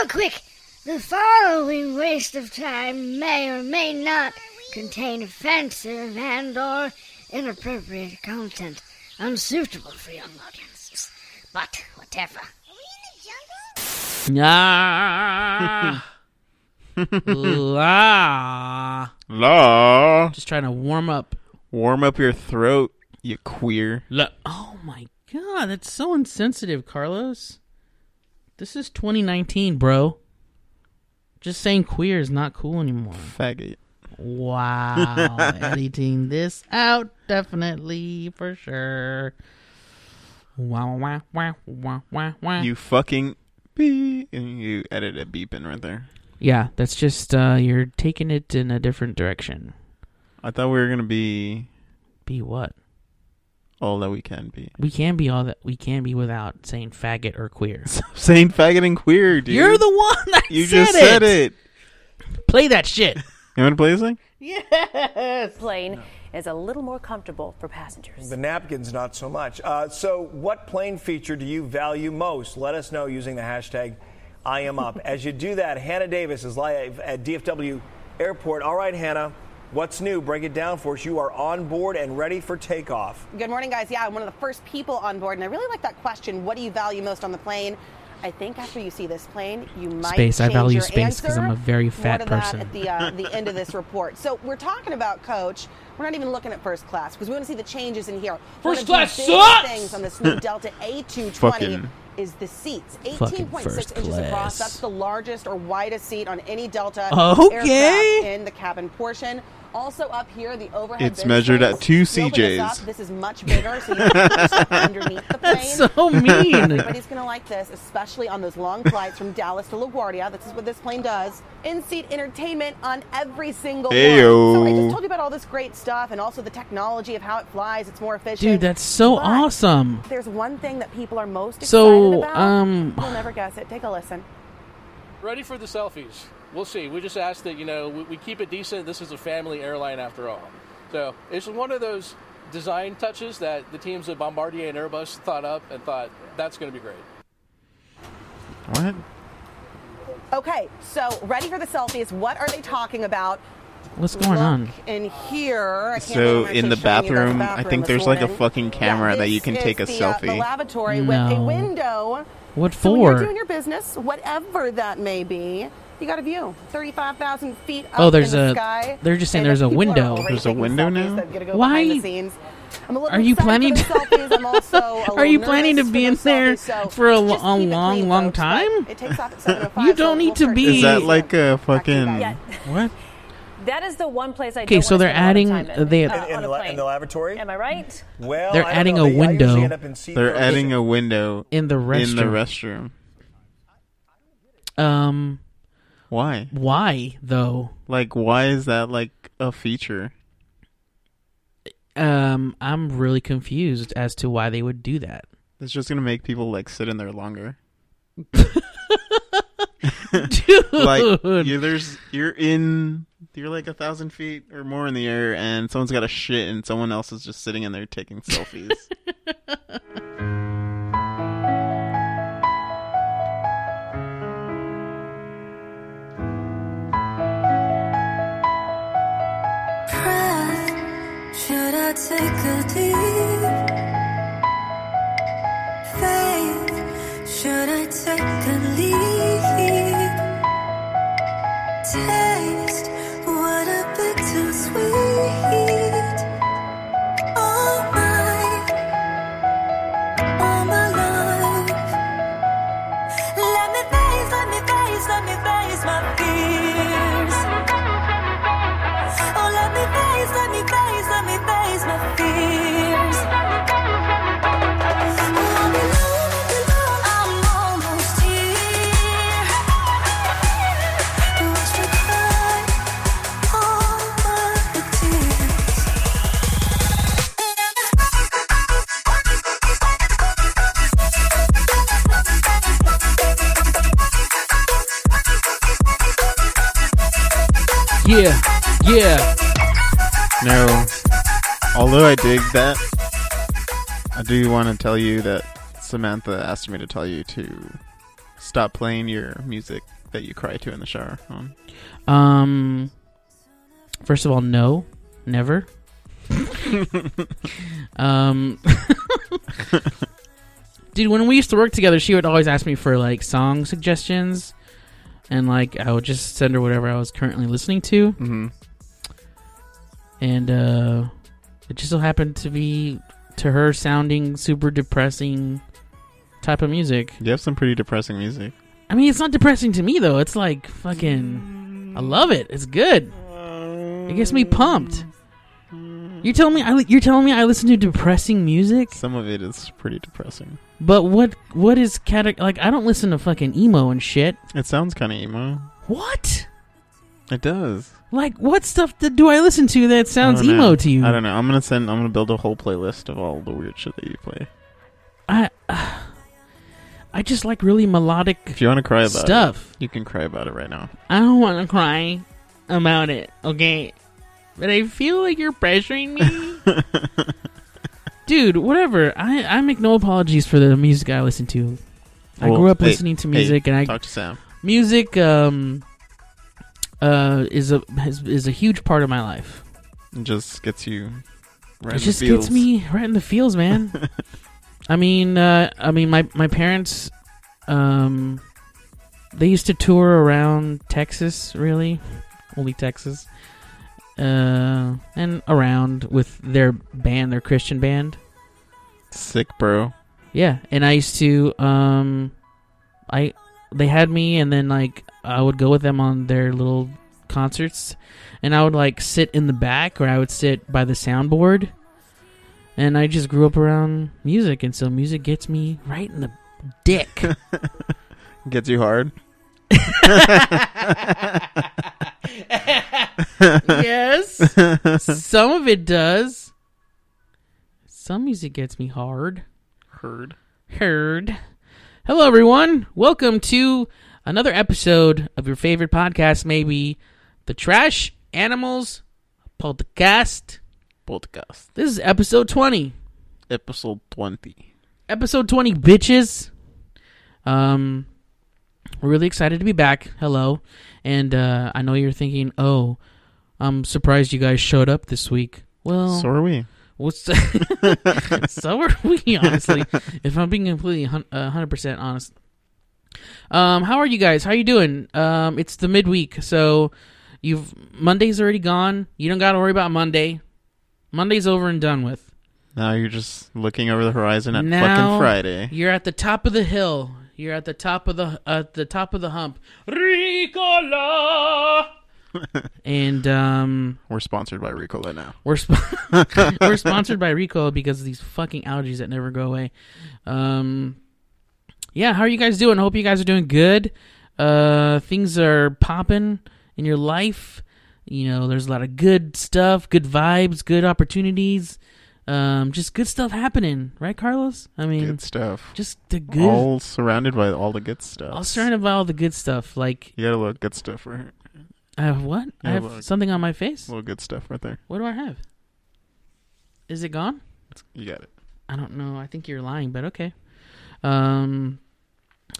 real quick. The following waste of time may or may not contain offensive and or inappropriate content unsuitable for young audiences. But whatever. Ah. La. La. Just trying to warm up. Warm up your throat, you queer. La. Oh my god, that's so insensitive, Carlos. This is 2019, bro. Just saying queer is not cool anymore. Faggot. Wow. Editing this out, definitely, for sure. Wow, wow, wow, wow, wow, wow. You fucking beep. And you edit a beeping right there. Yeah, that's just, uh, you're taking it in a different direction. I thought we were going to be Be what? All that we can be. We can be all that we can be without saying faggot or queer. Saying faggot and queer, dude. You're the one that You said just said it. Play that shit. You want to play this thing? yes. plane is a little more comfortable for passengers. The napkins, not so much. Uh, so, what plane feature do you value most? Let us know using the hashtag I am up. As you do that, Hannah Davis is live at DFW Airport. All right, Hannah, what's new? Break it down for us. You are on board and ready for takeoff. Good morning, guys. Yeah, I'm one of the first people on board, and I really like that question. What do you value most on the plane? I think after you see this plane, you might Space. I change value your space 'cause answer. I'm a very More fat to person. That at the uh, the end of this report. So we're talking about coach. We're not even looking at first class because we want to see the changes in here. One First of class big sucks! Things on this new Delta A220 Fucking- is the seats. 18.6 inches class. across. That's the largest or widest seat on any Delta Okay. aircraft in the cabin portion. Also up here, the overhead. It's measured space. at two You open this CJs. This is much bigger, so you can put underneath the plane. That's so mean. Everybody's going to like this, especially on those long flights from Dallas to LaGuardia. This is what this plane does. In-seat entertainment on every single Ayo. one. So I just told you about all this great stuff and also the technology of how it flies. It's more efficient. Dude, that's so But awesome. There's one thing that people are most excited So, about. um, You'll never guess it. Take a listen. Ready for the selfies. We'll see. We just asked that, you know, we, we keep it decent. This is a family airline after all. So it's one of those design touches that the teams at Bombardier and Airbus thought up and thought, that's going to be great. What? Okay, so ready for the selfies. What are they talking about? What's going Look on? in here. I can't So, in the actually showing you bathroom, I think this there's like a fucking camera Yeah, that you can take a the, uh, the selfie. lavatory with a window. What So when you're for? doing your business, whatever that may be, you got a view. 35,000 feet up Oh, there's in the a- sky. they're just saying there's a window. There's a window selfies now? that go Why- the scenes. I'm a Are you planning to? the selfies. I'm also a Are you planning to be in the there so for a, lo- a long, clean, long folks, time? It takes off at You don't need to be- Is that like a Back to you fucking. Yeah. what? That is the one place I Okay, so they're spend a lot of adding- in, they- uh, In, in, the, la- in the lavatory? Am I right? Well, They're I adding know. a They- window. end up in seat They're adding a window In the restroom. in the restroom. Um, Why? why though? Like, why is that like a feature? Um, I'm really confused as to why they would do that. It's just gonna make people like sit in there longer. Dude, Like, you there's you're in you're like a thousand feet or more in the air, and someone's got a shit, and someone else is just sitting in there taking selfies. I take a deep faith? Should I take a leap? Taste yeah, yeah. no, although I dig that, I do want to tell you that Samantha asked me to tell you to stop playing your music that you cry to in the shower on? Um, first of all, no, never. um, dude, when we used to work together, she would always ask me for like song suggestions, and like I would just send her whatever I was currently listening to, Mm-hmm. and uh, it just so happened to be to her sounding super depressing type of music. You have some pretty depressing music. I mean, it's not depressing to me though. It's like fucking. I love it. It's good. It gets me pumped. You telling me I li- you're telling me I listen to depressing music? Some of it is pretty depressing. But what what is cate- like I don't listen to fucking emo and shit. It sounds kind of emo. What? It does. Like what stuff th- do I listen to that sounds I don't emo to you? I don't know. I'm gonna send. I'm gonna build a whole playlist of all the weird shit that you play. I I just like really melodic If you want to cry about stuff. it, you can cry about it right now. I don't want to cry about it, okay? But I feel like you're pressuring me. Dude, whatever. I, I make no apologies for the music I listen to. I Well, grew up hey, listening to hey, music, and I talk to Sam. music um uh is a is, is a huge part of my life. It just gets you. Right it just gets me right in the feels, man. I mean, uh, I mean, my my parents, um, they used to tour around Texas, really, only Texas, uh, and around with their band, their Christian band. Sick, bro. Yeah, and I used to, um, I they had me, and then like I would go with them on their little concerts, and I would like sit in the back, or I would sit by the soundboard, and I just grew up around music, and so music gets me right in the dick. Gets you hard. yes, some of it does. Some music gets me hard. Heard. Heard. Hello, everyone. Welcome to another episode of your favorite podcast, maybe the Trash Animals Podcast. Podcast. This is episode 20. Episode twenty. Episode 20, bitches. Um, we're really excited to be back. Hello. And uh, I know you're thinking, oh, I'm surprised you guys showed up this week. Well, So are we. What's so are we? Honestly, if I'm being completely hundred percent honest. Um, how are you guys? How you doing? Um, it's the midweek, so you've Monday's already gone. You don't got to worry about Monday. Monday's over and done with. Now you're just looking over the horizon at Now fucking Friday. You're at the top of the hill. You're at the top of the at the top of the hump. Ricola. And um, We're sponsored by Ricola now. We're sp- we're sponsored by Rico because of these fucking allergies that never go away. Um, yeah, how are you guys doing? Hope you guys are doing good. Uh, things are popping in your life. You know, there's a lot of good stuff, good vibes, good opportunities. Um, just good stuff happening, right, Carlos? I mean, Good stuff. just the good. All surrounded by all the good stuff. I'll surrounded by all the good stuff. Like, You got a little good stuff right here. I have what? I Yeah, have something on my face. A little good stuff right there. What do I have? Is it gone? You got it. I don't know. I think you're lying, but okay. Um,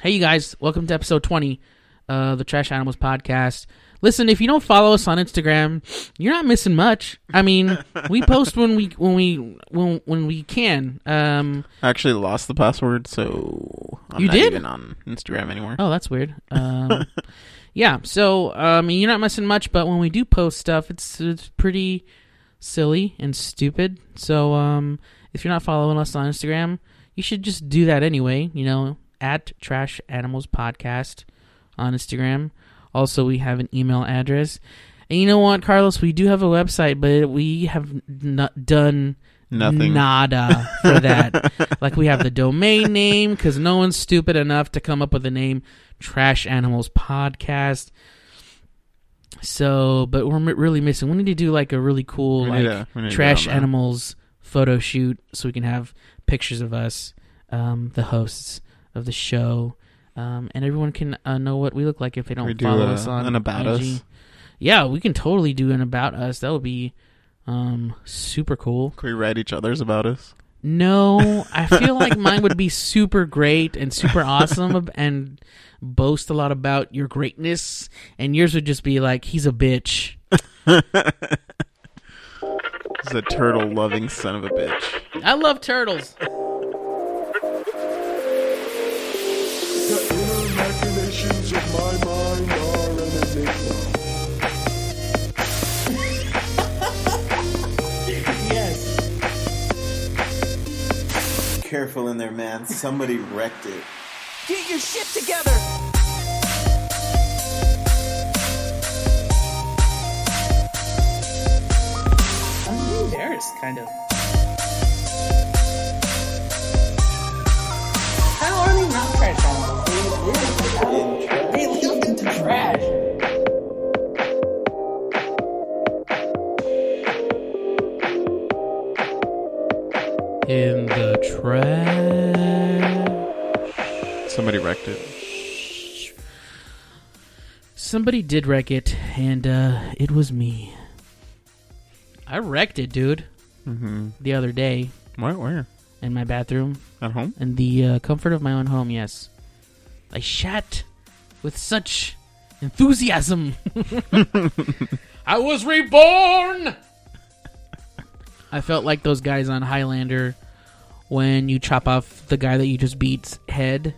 hey, you guys, welcome to episode 20 uh, the Trash Animals podcast. Listen, if you don't follow us on Instagram, you're not missing much. I mean, we post when we when we when when we can. Um, I actually lost the password, so I'm You not did? even on Instagram anymore. oh, that's weird. Um, yeah, so um, you're not missing much, but when we do post stuff, it's it's pretty silly and stupid. So um, if you're not following us on Instagram, you should just do that anyway. You know, at Trash Animals Podcast on Instagram. Also, we have an email address. And you know what, Carlos? We do have a website, but we have not done Nothing. nada for that. like we have the domain name because no one's stupid enough to come up with the name Trash Animals Podcast. So, but we're m- really missing. We need to do like a really cool like need to- we need to Trash get on that. Animals photo shoot so we can have pictures of us, um, the hosts of the show, um, and everyone can uh, know what we look like if they don't do follow us on an about IG. us. Yeah, we can totally do an about us. That would be um, super cool. Can we write each other's about us? No, I feel like mine would be super great and super awesome and boast a lot about your greatness, and yours would just be like, he's a bitch. He's a turtle loving son of a bitch. I love turtles. Careful in there, man. Somebody wrecked it. Get your shit together. I'm embarrassed, kind of. How are they not trash animals? They they into trash. In the trash. Somebody wrecked it. Somebody did wreck it, and uh, it was me. I wrecked it, dude. Mm-hmm. The other day Where? Where? in my bathroom, At home? in the uh, comfort of my own home. Yes, I shat with such enthusiasm. I was reborn. I felt like those guys on Highlander when you chop off the guy that you just beat's head,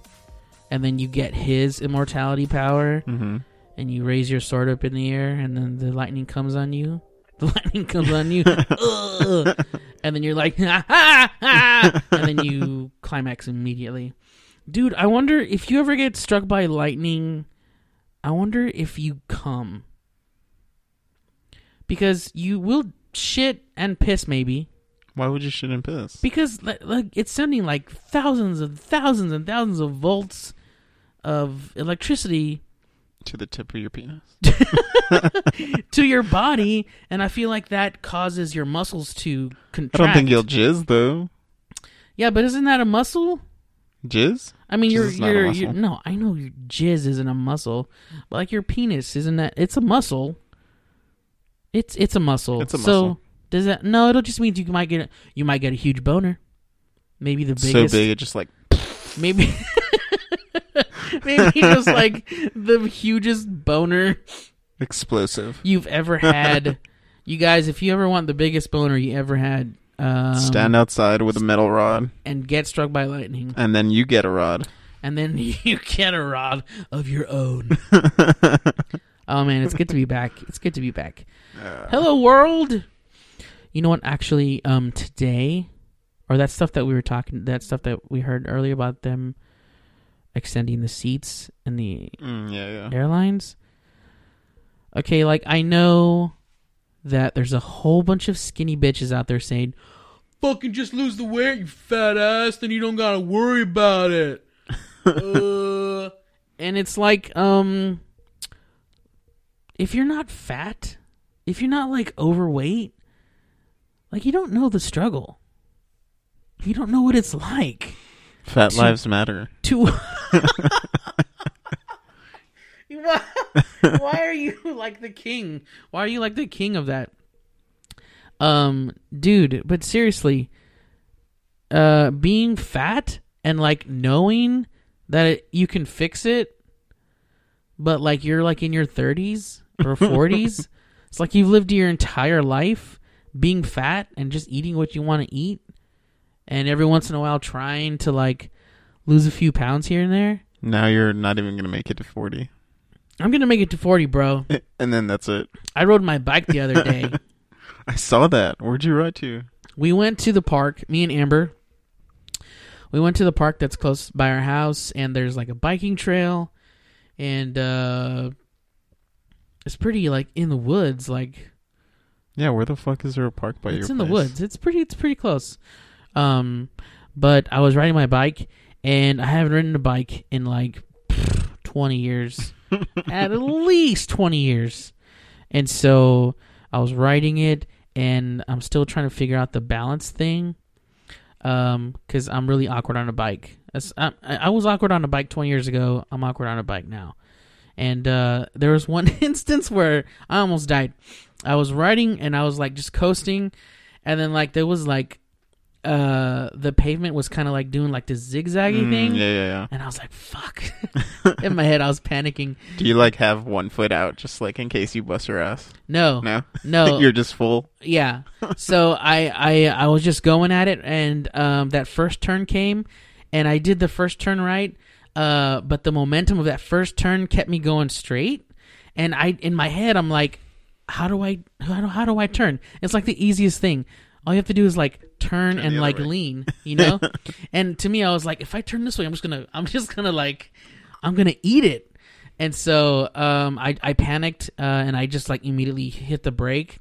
and then you get his immortality power, Mm-hmm. and you raise your sword up in the air, and then the lightning comes on you. The lightning comes on you, and then you're like, ha, ha, ha, and then you climax immediately. Dude, I wonder if you ever get struck by lightning. I wonder if you come because you will shit and piss maybe Why would you shit and piss? because li- like it's sending like thousands and thousands and thousands of volts of electricity to the tip of your penis. to your body and i feel like that causes your muscles to contract. I don't think you'll jizz though. yeah but isn't that a muscle Jizz? i mean Jizz your is not a your, muscle. your no i know your jizz isn't a muscle but like your penis isn't that it's a muscle it's it's a muscle It's a muscle. so does that no it'll just mean you might get a, you might get a huge boner maybe the biggest. So big it just like maybe maybe just like the hugest boner explosive. you've ever had. you guys, if you ever want the biggest boner you ever had, um, Stand outside with a metal rod, and get struck by lightning, and then you get a rod. and then you get a rod of your own. Oh man, it's good to be back. It's good to be back. Hello world. You know what? Actually, um, today, or that stuff that we were talking, that stuff that we heard earlier about them extending the seats and the Mm, yeah, yeah. airlines. Okay, like I know that there's a whole bunch of skinny bitches out there saying, "Fucking just lose the weight, you fat ass, then you don't gotta worry about it." uh, and it's like, um, if you're not fat, if you're not like overweight, like you don't know the struggle. You don't know what it's like Fat To- lives matter. to why, why are you like the king why are you like the king of that um dude but seriously uh being fat and like knowing that it, you can fix it but like you're like in your 30s or 40s it's like you've lived your entire life being fat and just eating what you want to eat and every once in a while trying to like lose a few pounds here and there Now you're not even gonna make it to forty, i'm gonna make it to 40 bro and then that's it. i rode my bike the other day I saw that. Where'd you ride to? we went to the park me and amber we went to the park that's close by our house and there's like a biking trail and uh it's pretty like in the woods like Yeah, where the fuck is there a park by your it's in the woods. It's pretty it's pretty close. Um but i was riding my bike and i haven't ridden a bike in like 20 years. At least 20 years. And so i was riding it and i'm still trying to figure out the balance thing um because i'm really awkward on a bike. I, I was awkward on a bike 20 years ago. I'm awkward on a bike now and uh there was one instance where i almost died i was riding and i was like just coasting and then like there was like uh the pavement was kind of like doing like this zigzaggy Mm, thing. yeah, yeah, yeah. And I was like, "Fuck!" In my head, I was panicking. Do you like have one foot out just like in case you bust your ass? No, No, no. You're just full. Yeah. So I, I I was just going at it, and um, that first turn came, and I did the first turn right. Uh, but the momentum of that first turn kept me going straight, and I in my head I'm like, how do I how do, how do I turn? It's like the easiest thing. All you have to do is like turn, the and like way. lean, you know. and to me, I was like, if I turn this way, I'm just gonna I'm just gonna like I'm gonna eat it. And so um, I I panicked uh, and I just like immediately hit the brake.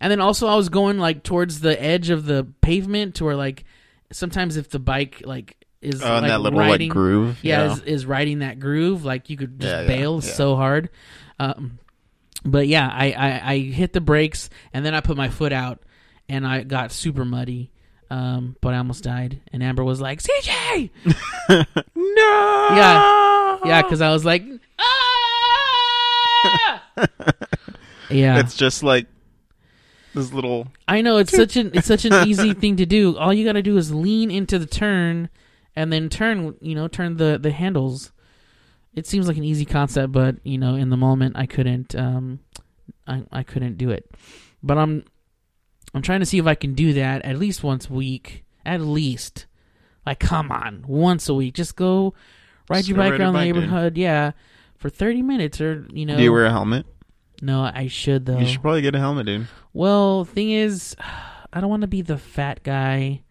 And then also I was going like towards the edge of the pavement to where like sometimes if the bike like is Oh, like that little, like, riding, groove, yeah, yeah. Is, is riding that groove like you could just yeah, bail yeah. so hard. Um, but yeah, I, I I hit the brakes and then I put my foot out and I got super muddy. Um, but I almost died. And Amber was like, "CJ, No. yeah, yeah," because I was like, "Ah!" yeah, It's just like this little. I know it's such an it's such an easy thing to do. All you got to do is lean into the turn, and then turn. You know, turn the the handles. It seems like an easy concept, but you know, in the moment, I couldn't. Um, I I couldn't do it. But I'm I'm trying to see if I can do that at least once a week. At least, like, come on, once a week. Just go ride your bike around the dude. neighborhood. Yeah, for thirty minutes, or you know. Do you wear a helmet? no, I should though. You should probably get a helmet, dude. Well, thing is, I don't want to be the fat guy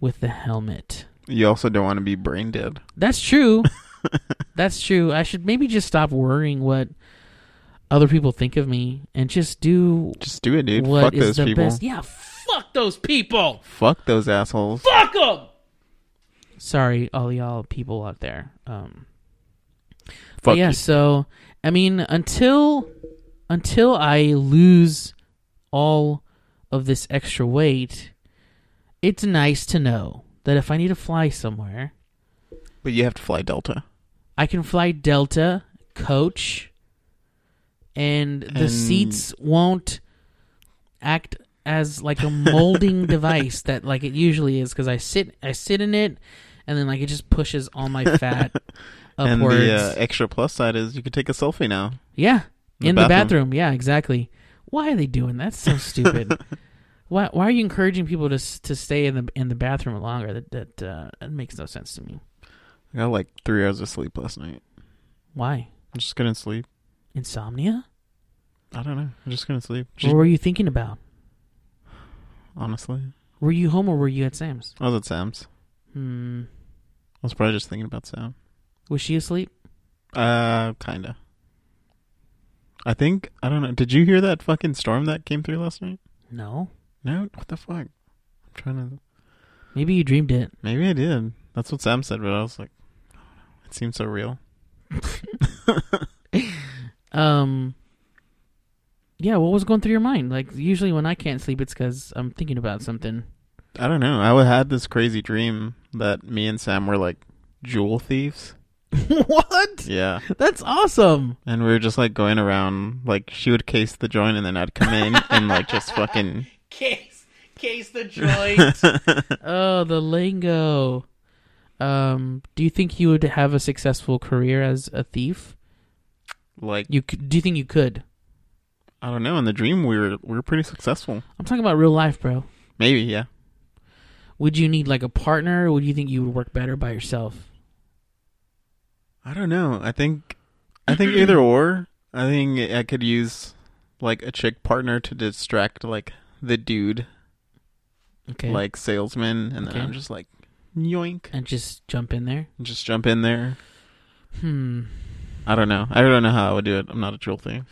with the helmet. You also don't want to be brain dead. That's true. That's true. I should maybe just stop worrying what other people think of me and just do Just do it, dude. what Fuck is those the people. best. Yeah, fuck those people. Fuck those assholes. Fuck them. Sorry, all y'all people out there. Um, but Fuck yeah, you. so I mean, until until I lose all of this extra weight, it's nice to know that if I need to fly somewhere, But you have to fly Delta. I can fly Delta, coach, and the And- seats won't act as like a molding device that like it usually is because I sit I sit in it and then like it just pushes all my fat upwards. And the uh, extra plus side is you can take a selfie now. yeah, the in the bathroom. bathroom. Yeah, exactly. Why are they doing that? That's so stupid. why Why are you encouraging people to to stay in the in the bathroom longer? That that uh, that makes no sense to me. I got like three hours of sleep last night. Why I just couldn't sleep. insomnia? I don't know. I just couldn't sleep. Just, What were you thinking about? honestly, Were you home or were you at Sam's? I was at Sam's. Hmm. I was probably just thinking about Sam. Was she asleep? Uh, kinda. I think I don't know. Did you hear that fucking storm that came through last night? No. No. What the fuck? I'm trying to. Maybe you dreamed it. Maybe I did. That's what Sam said, but I was like. It seems so real. Um. Yeah, what was going through your mind? Like usually when I can't sleep, it's because I'm thinking about something. I don't know. I had this crazy dream that me and Sam were like jewel thieves. what? Yeah. That's awesome. And we were just like going around, like she would case the joint, and then I'd come in and like just fucking. Case, case the joint. oh, the lingo. Um, do you think you would have a successful career as a thief? like You could, do you think you could? I don't know. In the dream, we were we were pretty successful. I'm talking about real life, bro. Maybe, yeah. Would you need like a partner, or would you think you would work better by yourself? I don't know. I think I think either or. I think I could use like a chick partner to distract like the dude, Okay. like salesman, and then I'm just like yoink, and just jump in there. and just jump in there. Hmm. I don't know. I don't know how I would do it. I'm not a drill thief.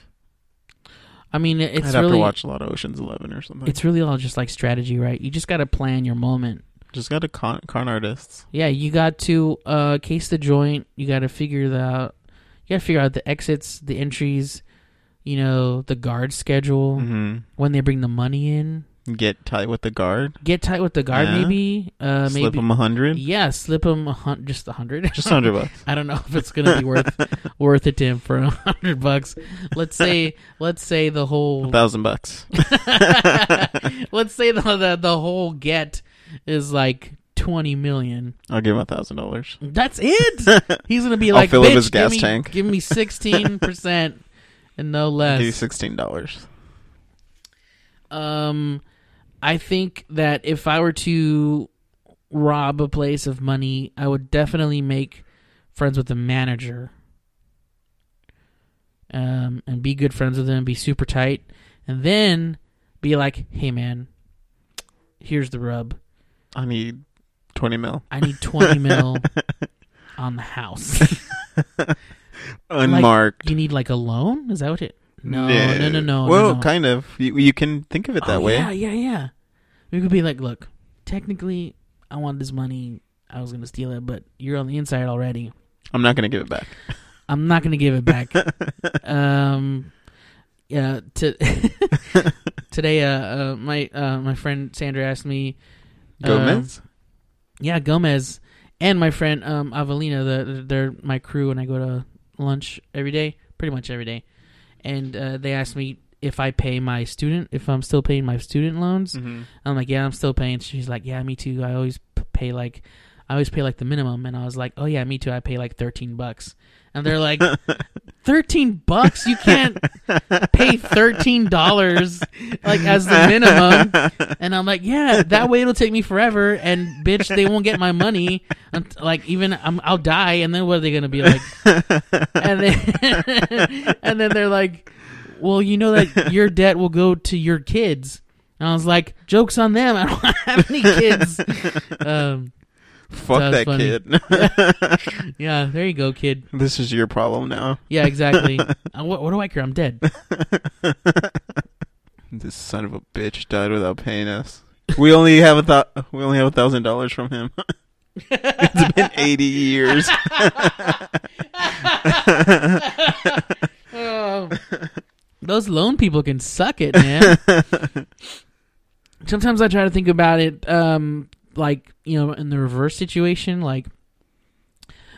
I mean, it's I'd have really to watch a lot of Ocean's Eleven or something. it's really all just like strategy, right? You just got to plan your moment. just got to con con artists. Yeah, you got to uh, case the joint. You got to figure the out. You got to figure out the exits, the entries. You know, the guard schedule hmm when they bring the money in. Get tight with the guard. Get tight with the guard, Yeah. maybe. Uh, slip maybe. them a hundred. Yeah, slip him a hun- just a hundred. Just hundred bucks. I don't know if it's gonna be worth worth it to him for a hundred bucks. Let's say let's say the whole A thousand bucks. let's say the, the the whole get is like twenty million. I'll give him a thousand dollars. That's it. He's gonna be I'll like, fill up "Bitch, his give gas me, tank." Give me sixteen percent and no I'll give you less." sixteen dollars. Um, I think that if I were to rob a place of money, I would definitely make friends with the manager. Um, and be good friends with him, be super tight, and then be like, "Hey, man, here's the rub. I need twenty mil. I need twenty mil on the house. Like, Unmarked. you need like a loan? Is that what it? No, Yeah. no, no, no. Well, no, no. kind of. You, you can think of it that Oh, way. Yeah, yeah, yeah. We could be like, look, technically, I want this money. I was gonna steal it, but you're on the inside already. I'm not gonna give it back. I'm not gonna give it back. um, yeah. To today, uh, uh, my uh, my friend Sandra asked me, Gomez. um, yeah, Gomez, and my friend um Avelina. The they're my crew, and I go to lunch every day, pretty much every day. And uh, they asked me if I pay my student, if I'm still paying my student loans. Mhm. I'm like, yeah, I'm still paying. She's like, yeah, me too. I always pay like, I always pay like the minimum. And I was like, oh yeah, me too. I pay like thirteen bucks. And they're like, thirteen bucks? You can't pay thirteen dollars like as the minimum. And I'm like, yeah, that way it'll take me forever. And bitch, they won't get my money. Like even I'm, I'll die. And then what are they gonna be like? And then and then they're like, well, you know that your debt will go to your kids. And I was like, jokes on them. I don't have any kids. Um, Fuck so that kid. yeah, there you go, kid. this is your problem now. Yeah, exactly. uh, what, what do I care? I'm dead. This son of a bitch died without paying us. We only have a thou- we only have a thousand dollars from him. it's been eighty years. Oh. Those loan people can suck it, man. Sometimes I try to think about it, um, like you know, in the reverse situation, like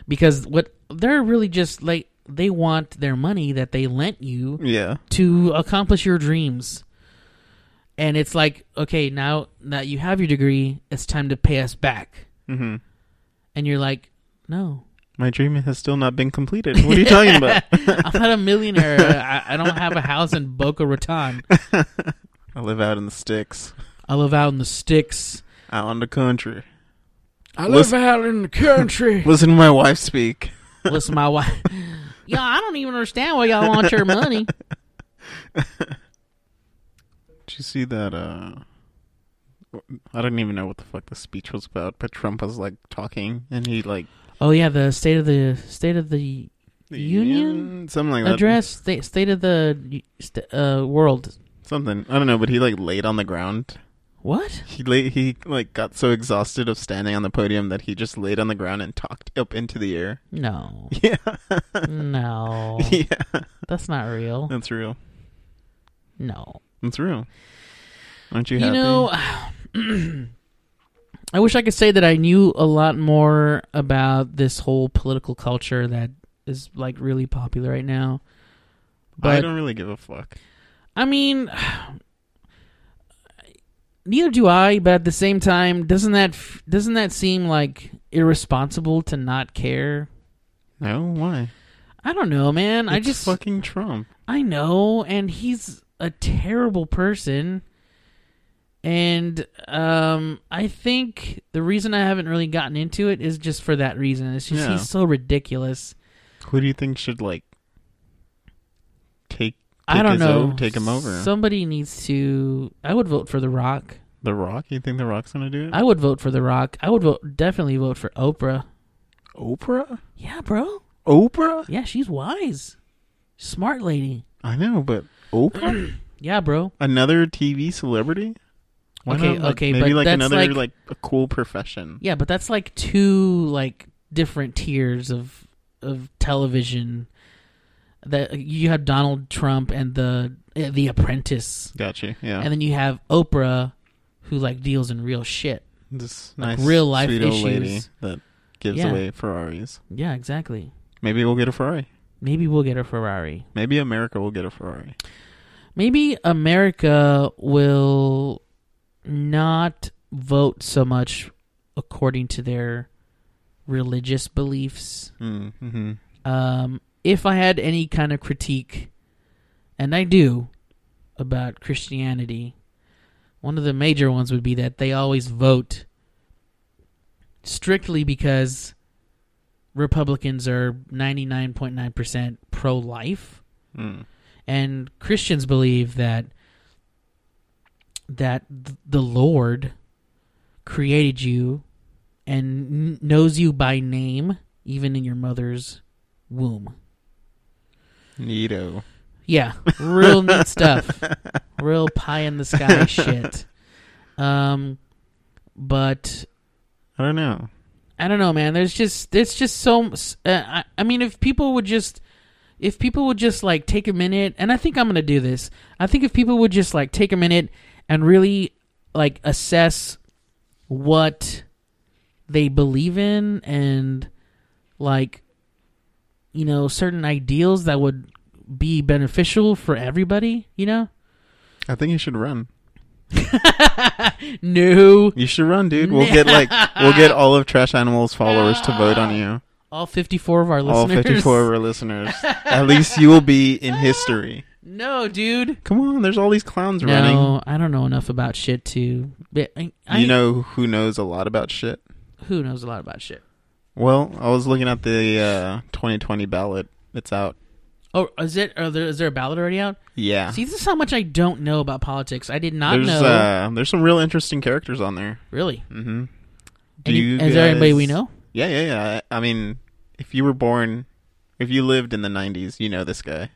because what they're really just like they want their money that they lent you yeah. to accomplish your dreams. And it's like, okay, now that you have your degree, it's time to pay us back. mm-hmm. And you're like, no, My dream has still not been completed. What are you talking about? I'm not a millionaire. I, I don't have a house in Boca Raton. I live out in the sticks, I live out in the sticks. Out in the country. I live Listen- out in the country. Listen to my wife speak. Listen, to my wife. Yeah, I don't even understand why y'all want your money. Did you see that? uh I don't even know what the fuck the speech was about, but Trump was like talking, and he like Oh yeah, the state of the state of the the Union something like that. address, state state of the uh, world. something. I don't know, but he like laid on the ground. What? He lay, he like got so exhausted of standing on the podium that he just laid on the ground and talked up into the air. No, Yeah, no, yeah, that's not real. that's real. No. That's real. Aren't you You happy? know, I wish I could say that I knew a lot more about this whole political culture that is like really popular right now. But I don't really give a fuck. I mean, neither do I. But at the same time, doesn't that doesn't that seem like irresponsible to not care? No, why? I don't know, man. I just fucking Trump. I know, and he's a terrible person. And um, I think the reason I haven't really gotten into it is just for that reason. It's just Yeah. he's so ridiculous. Who do you think should like I don't know. take him over. Somebody needs to. I would vote for The Rock. the Rock. You think The Rock's gonna do it? I would vote for The Rock. I would vote definitely vote for Oprah. Oprah. Yeah, bro. Oprah. Yeah, she's wise, smart lady. I know, but Oprah. Yeah, bro. another TV celebrity. Why Okay, not, like, okay, maybe like another like- like a cool profession. Yeah, but that's like two like different tiers of of television. That you have Donald Trump and the uh, the Apprentice, Gotcha. Yeah. and then you have Oprah, who like deals in real shit. this like nice, real life sweet old lady issues. that gives Yeah. away Ferraris. Yeah, exactly. Maybe we'll get a Ferrari. Maybe we'll get a Ferrari. Maybe America will get a Ferrari. Maybe America will not vote so much according to their religious beliefs. Mm-hmm. Um, if I had any kind of critique, and I do, about Christianity, one of the major ones would be that they always vote strictly because Republicans are 99.9% pro life Mm. and Christians believe that that the Lord created you and kn- knows you by name even in your mother's womb. Neato. Yeah, real neat stuff. Real pie in the sky shit. Um but I don't know. I don't know, man. There's just there's just so. Uh, I, I mean, if people would just, if people would just like take a minute, and I think I'm gonna do this. I think if people would just like take a minute and really like assess what they believe in and like you know certain ideals that would be beneficial for everybody. You know, I think you should run. no, You should run, dude. We'll get like we'll get all of Trash Animals followers to vote on you. all 54 of our All listeners. 54 of our listeners. At least you will be in history. No, dude. Come on, there's all these clowns No, running. I don't know enough about shit to. I, I, you know who knows a lot about shit? who knows a lot about shit? Well, I was looking at the uh, 2020 ballot. It's out. Oh, is it? Are there, is there a ballot already out? Yeah. See, this is how much I don't know about politics. I did not there's know. uh there's some real interesting characters on there. really? Mm-hmm. Any- is there anybody we know? Yeah, yeah, yeah. I I mean, if you were born, if you lived in the 90s, you know this guy.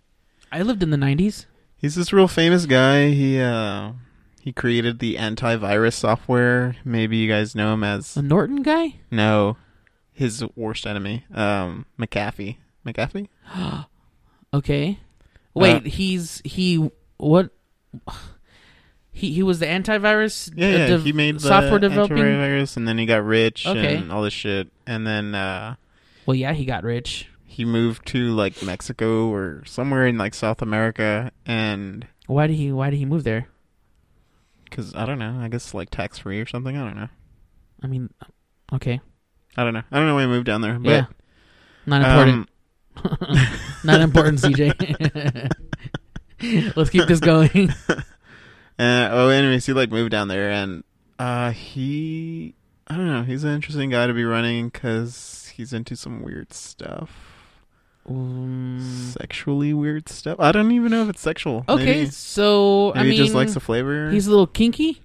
I lived in the '90s. He's this real famous guy. He uh he created the antivirus software. Maybe you guys know him as The Norton guy. no, his worst enemy, um McAfee. McAfee? Okay. Wait, Uh, he's he what? He he was the antivirus. Yeah, uh, yeah. dev- he made the software developing. antivirus, and then he got rich Okay. and all this shit. And then uh Well, yeah, he got rich. he moved to like Mexico or somewhere in like South America, and Why did he Why did he move there? because I don't know, I guess like tax free or something. I don't know. I mean, okay, I don't know. I don't know why he moved down there, but yeah, not important. um, Not important, CJ. Let's keep this going. Uh, oh, anyways, he like moved down there, and uh, he, I don't know, he's an interesting guy to be running because he's into some weird stuff, Um, sexually weird stuff. I don't even know if it's sexual. okay, maybe, so I maybe mean, he just likes the flavor. he's a little kinky.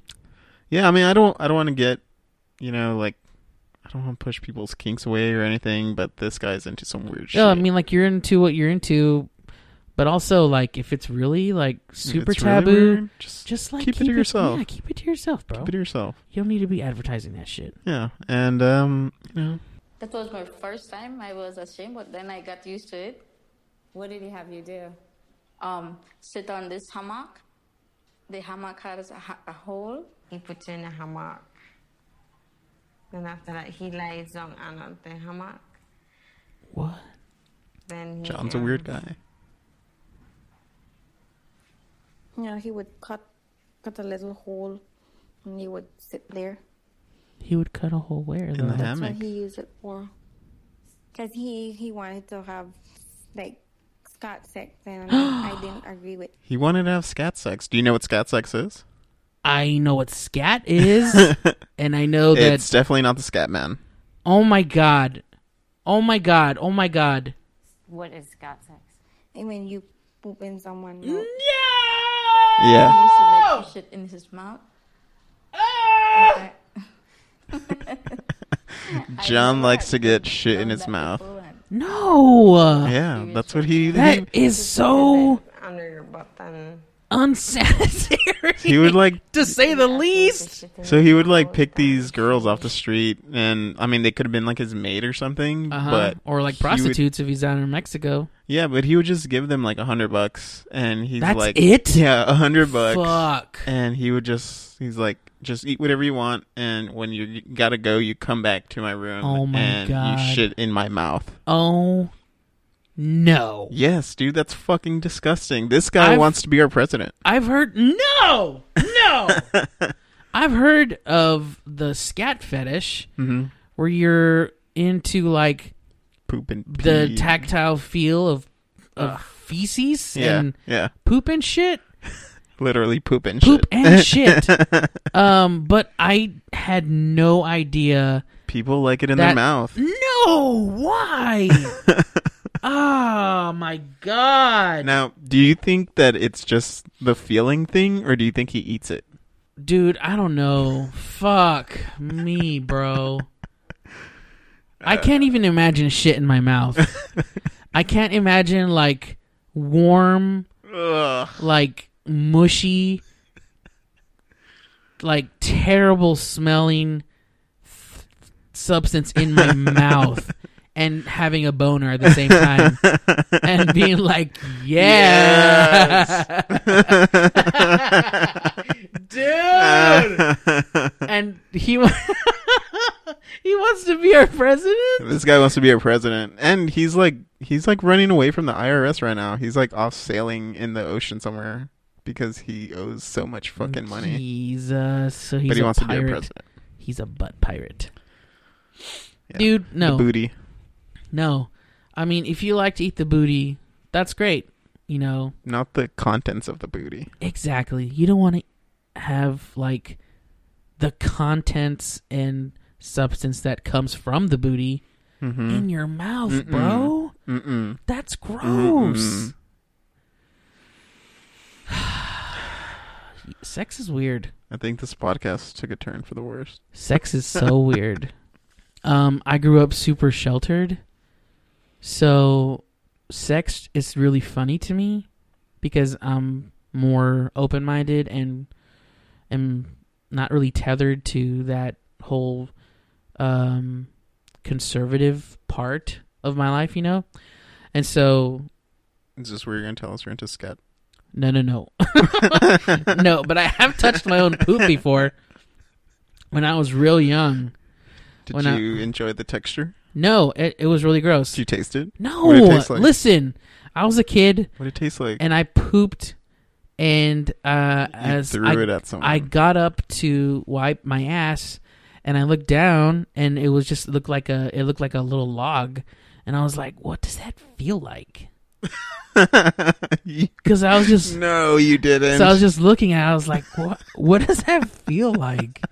yeah, I mean, I don't, I don't want to get, you know, like, I don't want to push people's kinks away or anything, but this guy's into some weird shit. Yeah, I mean, like you're into what you're into, but also like if it's really like super it's really taboo, weird, just just like keep it to yourself. Yeah, keep it to yourself, bro. keep it to yourself. You don't need to be advertising that shit. Yeah, and um, you know, That was my first time. I was ashamed, but then I got used to it. What did he have you do? Um, sit on this hammock. The hammock has a, ha- a hole. He puts you in a hammock. Then after that, he lies down on the hammock. What? Then he, John's a um, weird guy. You know, he would cut cut a little hole, and he would sit there. He would cut a hole where In the That's what hammock. he used it for. Cause he he wanted to have like Scott sex, and I didn't agree with. He wanted to have scat sex. Do you know what scat sex is? I know what scat is, and I know that. It's definitely not the scat man. Oh my god! Oh my god! Oh my god! What is scat sex? And when you poop in someone, mouth, Yeah. he used to make shit in his mouth. Ah! John likes to get shit in his mouth. No, Yeah, that's what he. that he, is so Under your butt and unsanitary. he would like. to say the least. So he would like pick these girls off the street, and I mean they could have been like his maid or something, Uh-huh. but or like he would- prostitutes if he's down in Mexico. yeah, but he would just give them like a hundred bucks, and he's That's like, it? Yeah, a hundred bucks. Fuck. And he would just, he's like, just eat whatever you want, and when you, you gotta go, you come back to my room, Oh my and God. you shit in my mouth. Oh no! Yes, dude, that's fucking disgusting. This guy I've- wants to be our president. I've heard no, no. I've heard of the scat fetish, Mhm. where you're into like Poop and the tactile feel of of feces Yeah, and yeah. poop and shit. Literally poop and Poop shit. and shit. Um, but I had no idea. People like it in that- their mouth. No, why? Oh my god, Now, do you think that it's just the feeling thing, or do you think he eats it? dude! I don't know. Fuck me, bro. I can't even imagine shit in my mouth. I can't imagine like warm, Ugh. like mushy, like terrible smelling th- substance in my mouth and having a boner at the same time and being like, yeah. Dude. and he he wants to be our president? This guy wants to be our president, and he's like he's like running away from the IRS right now. He's like off sailing in the ocean somewhere because he owes so much fucking money. Jesus. So he's but he a wants to be pirate. our president. He's a butt pirate. Yeah. Dude, The no. booty. No. I mean, if you like to eat the booty, that's great. You know, Not the contents of the booty. exactly. You don't want to have like the contents and substance that comes from the booty Mhm. in your mouth, Mm-mm. bro. Mm-mm. That's gross. Sex is weird. I think this podcast took a turn for the worst. Sex is so weird. Um, I grew up super sheltered, so sex is really funny to me because I'm more open minded and am not really tethered to that whole um, conservative part of my life, you know. And so, Is this where you're gonna tell us you're into scat? no, no, no, no. But I have touched my own poop before when I was real young. Did When I- you enjoy the texture? No, it, it was really gross. Did you taste it? No, What did it taste like? listen. I was a kid. What did it taste like? And I pooped, and uh, as threw I, it at someone. I got up to wipe my ass, and I looked down, and it was just looked like a it looked like a little log, and I was like, "What does that feel like?" Because I was just no, you didn't. so I was just looking at. it, I was like, "What? What does that feel like?"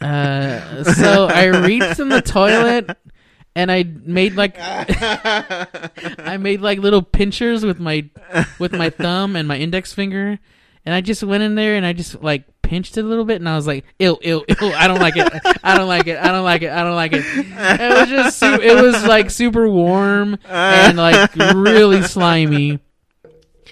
Uh, so I reached in the toilet, and I made like I made like little pinchers with my with my thumb and my index finger, and I just went in there and I just like pinched it a little bit, and I was like, "Ew, ew, ew! I don't like it! I don't like it! I don't like it! I don't like it!" It was just it was like super warm and like really slimy.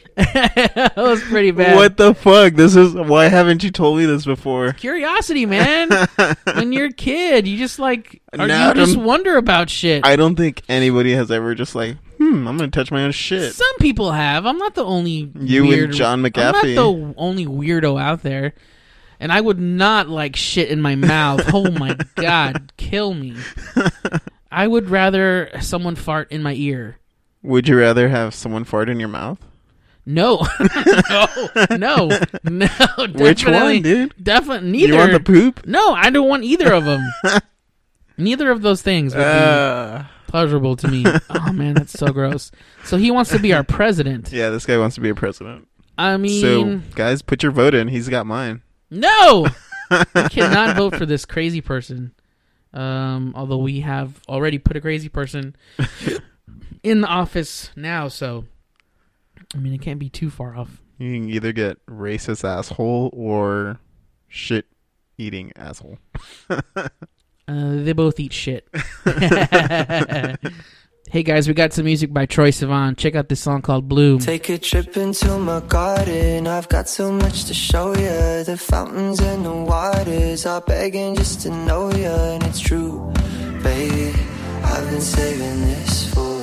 it was pretty bad. What the fuck? This is why haven't you told me this before? Curiosity, man. when you're a kid, you just like, you just I'm- wonder about shit. I don't think anybody has ever just like, hmm, I'm gonna touch my own shit. Some people have. I'm not the only You and weird, John I'm not the only weirdo out there. And I would not like shit in my mouth. oh my god, kill me. I would rather someone fart in my ear. Would you rather have someone fart in your mouth? No, no, no, no. Which one, dude? Definitely neither. You want the poop? No, I don't want either of them. neither of those things would be Uh. pleasurable to me. Oh man, that's so gross. So he wants to be our president. Yeah, this guy wants to be a president. I mean, so guys, put your vote in. He's got mine. no, we cannot vote for this crazy person. Um, although we have already put a crazy person in the office now, so I mean, it can't be too far off. You can either get racist asshole or shit eating asshole. Uh, they both eat shit. hey guys, we got some music by Troye Sivan. Check out this song called Bloom. Take a trip into my garden. I've got so much to show you. The fountains and the waters are begging just to know you. And it's true, baby. I've been saving this for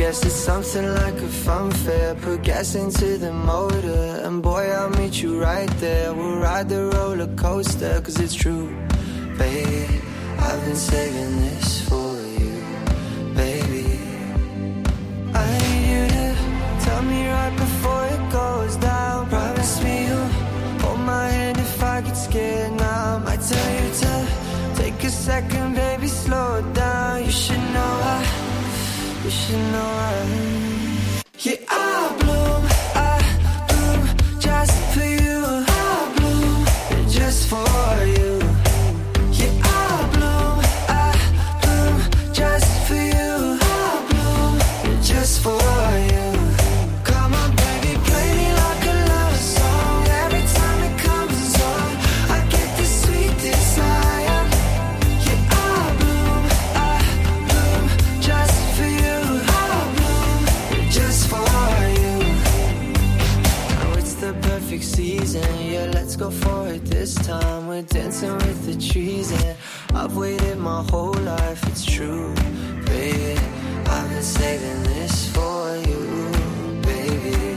guess it's something like a fun fair. Put gas into the motor. And boy, I'll meet you right there. We'll ride the roller coaster. Cause it's true, baby. I've been saving this for you, baby. I need you to tell me right before it goes down. You should know I. Dancing with the trees, and I've waited my whole life. It's true, baby. I've been saving this for you, baby.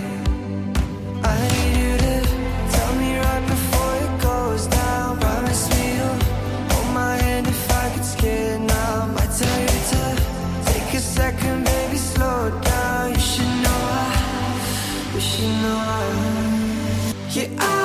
I need you to tell me right before it goes down. Promise me you'll hold my hand if I get scared now. Might tell you to take a second, baby, slow down. You should know I, you should know I. Yeah, I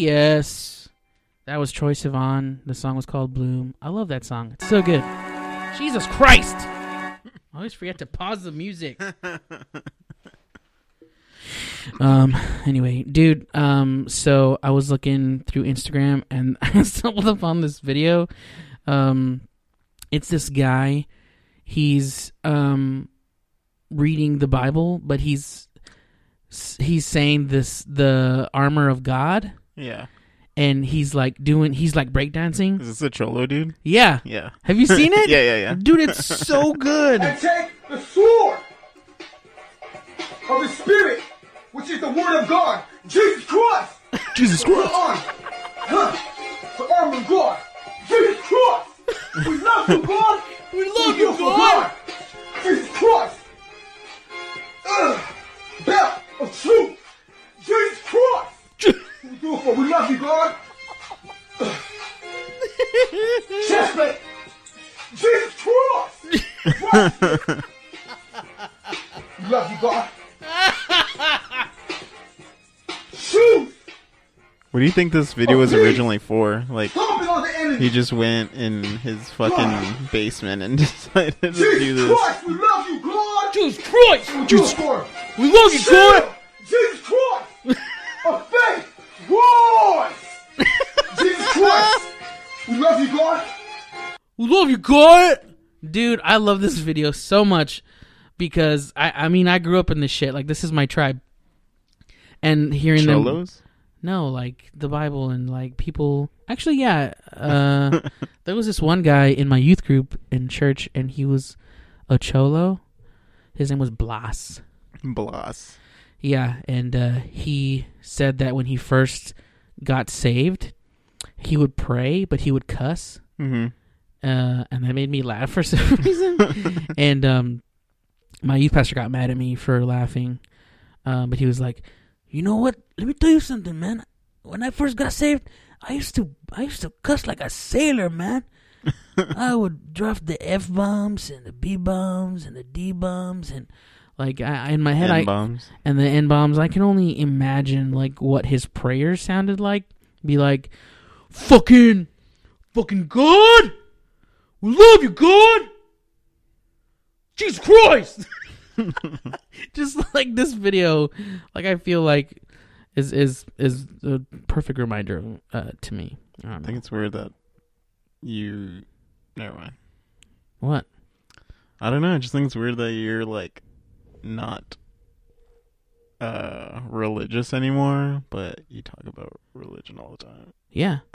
yes, that was Troye Sivan. The song was called Bloom. I love that song. It's so good. Jesus Christ! I always forget to pause the music. um. Anyway, dude. Um. So I was looking through Instagram and I stumbled upon this video. Um. It's this guy. He's um reading the Bible, but he's he's saying this the armor of God. Yeah. And he's like doing he's like breakdancing. Is this a cholo dude? Yeah. Yeah. Have you seen it? Yeah, yeah, yeah. Dude, it's so good. And take the sword of the Spirit, which is the Word of God, Jesus Christ. Jesus Put on, huh? The armor of God, Jesus Christ. We love you, God. We love you, God. Jesus Christ. Ugh. Belt of truth, Jesus Christ. We do it for. We love you, God. Ugh. Chestplate, Jesus Christ. We love you, God. Shoot! What do you think this video was oh, originally for? Like, Stomping on the enemy. he just went in his fucking basement and decided to do Jesus this. Christ, we love you, God. Jesus Christ. We Jesus- do. We love you, God. Love you, God. Dude, I love this video so much because I I mean I grew up in this shit. Like this is my tribe. And hearing them No, like the Bible and like people actually yeah. Uh there was this one guy in my youth group in church and he was a cholo. His name was Blas. Blas. Yeah, and uh, he said that when he first got saved, he would pray, but he would cuss. Mhm. Uh, and that made me laugh for some reason. and um, my youth pastor got mad at me for laughing, um, but he was like, "You know what? Let me tell you something, man. When I first got saved, I used to I used to cuss like a sailor, man. I would drop the f bombs and the b bombs and the d bombs and." Like I, in my head, I N-bombs. and the n bombs. I can only imagine like what his prayers sounded like. Be like, fucking, fucking God, we love you, God. Jesus Christ. Just like this video, like I feel like is is is a perfect reminder uh, to me. I don't I think it's weird that you. Never mind. What? I don't know. I just think it's weird that you're like not uh religious anymore, but you talk about religion all the time. Yeah,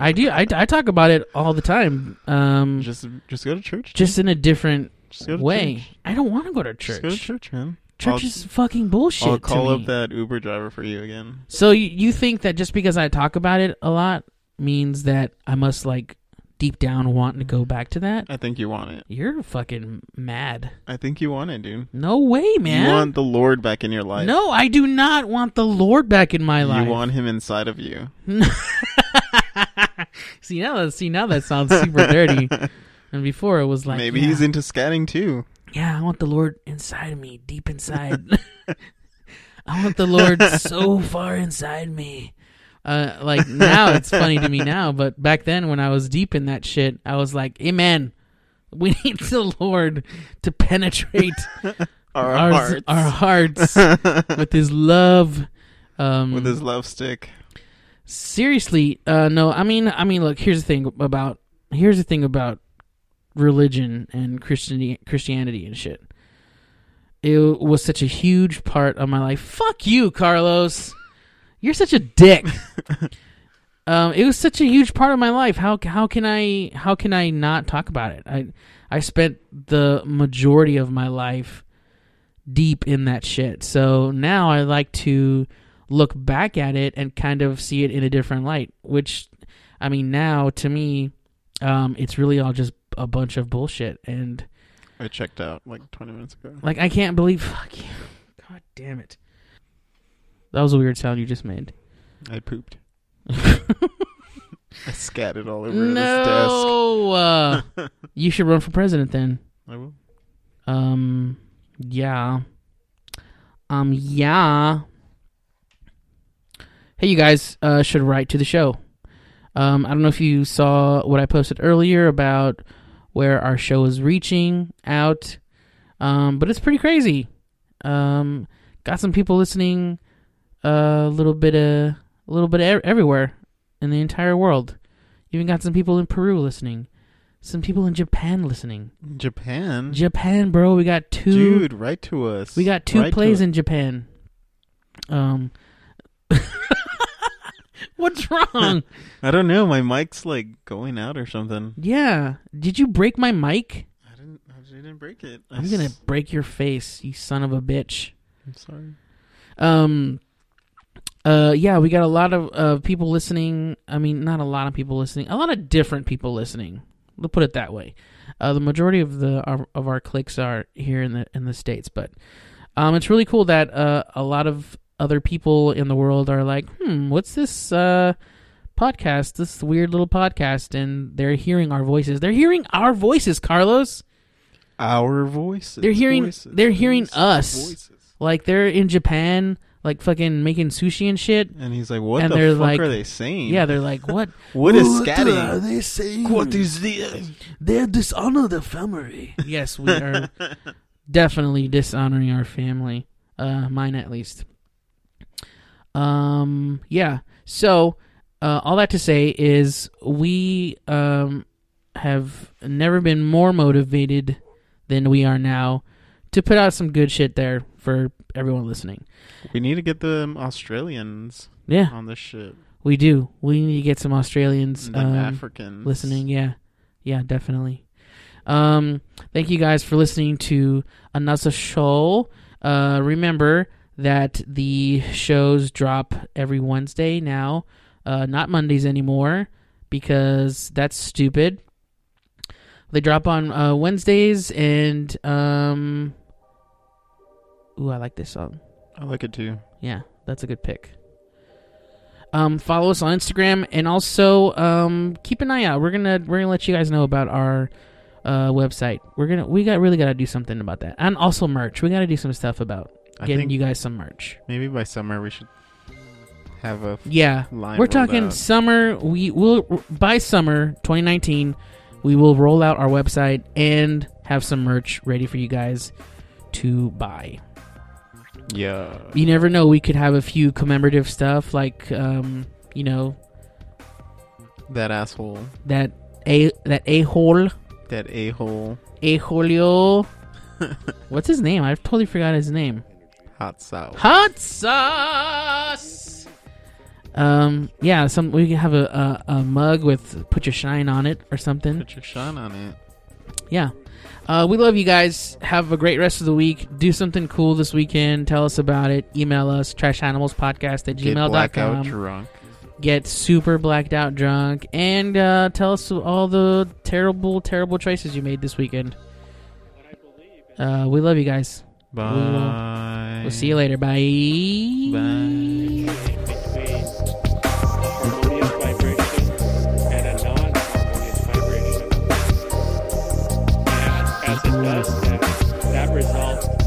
I do. I, I talk about it all the time. Um, Just just go to church. just in a different Just go to way. church. I don't want to go to church. Just go to church, man. Church I'll- is fucking bullshit. I'll call up that Uber driver for you again. So you, you think that just because I talk about it a lot means that I must like deep down want to go back to that? I think you want it. You're fucking mad. I think you want it, dude. No way, man. You want the Lord back in your life. no, I do not want the Lord back in my you life. You want him inside of you. see now that see now that sounds super dirty. And before it was like Maybe yeah, he's into scatting too. Yeah, I want the Lord inside of me, deep inside. I want the Lord so far inside me. Uh, like now it's funny to me now, but back then when I was deep in that shit, I was like, "Amen." We need the Lord to penetrate Our our hearts. our hearts with His love. Um, With his love stick. Seriously, uh, no. I mean, I mean, look. Here's the thing about here's the thing about religion and Christianity, Christianity and shit. It was such a huge part of my life. Fuck you, Carlos. You're such a dick. um, it was such a huge part of my life. How how can I how can I not talk about it? I I spent the majority of my life deep in that shit. So now I like to look back at it and kind of see it in a different light. Which, I mean, now to me, um, it's really all just a bunch of bullshit. And I checked out like 20 minutes ago. like, I can't believe. Fuck you. God damn it. That was a weird sound you just made. I pooped. I scattered all over his No, uh, you should run for president then. I will. Um, yeah. Um, yeah. Hey, you guys uh, should write to the show. Um, I don't know if you saw what I posted earlier about where our show is reaching out, um, but it's pretty crazy. Um, got some people listening a little bit uh, a little bit everywhere in the entire world. Even got some people in Peru listening. Some people in Japan listening. Japan? Japan, bro. We got two. Dude, write to us. We got two Write plays in Japan. Um. What's wrong? I don't know. My mic's like going out or something. yeah. Did you break my mic? I didn't. I didn't break it. I I'm gonna break your face, you son of a bitch. I'm sorry. Um. Uh. Yeah, we got a lot of uh, people listening. I mean, not a lot of people listening. A lot of different people listening. We'll put it that way. Uh, the majority of the our, of our clicks are here in the in the states, but um, it's really cool that uh, a lot of other people in the world are like, hmm, what's this uh, podcast? This weird little podcast, and they're hearing our voices. They're hearing our voices, Carlos. Our voices. They're hearing. voices, they're hearing voices, us. voices. Like they're in Japan, like fucking making sushi and shit. And he's like, "What and the they're fuck like, are they saying?" Yeah, they're like, what? What is What are they saying? What is the? They dishonor the family. yes, we are definitely dishonoring our family. Uh, mine at least. Um. Yeah. So, uh, all that to say is we um have never been more motivated than we are now to put out some good shit there for everyone listening. We need to get the Australians. Yeah. On this shit. We do. We need to get some Australians, um, Africans. listening. Yeah, yeah, definitely. Um, thank you guys for listening to another show. Uh, remember that the shows drop every Wednesday now, uh, not Mondays anymore because that's stupid. They drop on uh, Wednesdays, and um, ooh, I like this song. I like it too. Yeah, that's a good pick. Um, follow us on Instagram, and also um, keep an eye out. We're gonna we're gonna let you guys know about our uh, website. We're gonna we got really gotta do something about that, and also merch. We gotta do some stuff about I getting you guys some merch. Maybe by summer we should have a Yeah, line we're talking out. summer. We will by summer 2019. We will roll out our website and have some merch ready for you guys to buy. Yeah. You never know. We could have a few commemorative stuff, like um, you know That asshole. that a that a hole That a hole. a holio. What's his name? I've totally forgot his name. Hot sauce. Hot sauce. Um, yeah, some we can have a, a a mug with "Put Your Shine" on it or something. Put your shine on it. Yeah. Uh, we love you guys. Have a great rest of the week. Do something cool this weekend. Tell us about it. Email us, trashanimalspodcast at Get blackout gmail.com. drunk. Get super blacked out drunk. And uh, tell us all the terrible, terrible choices you made this weekend. Uh, we love you guys. Bye. We'll see you later. Bye. Bye. harmonious vibration and a non-harmonious vibration. And as it does that, that results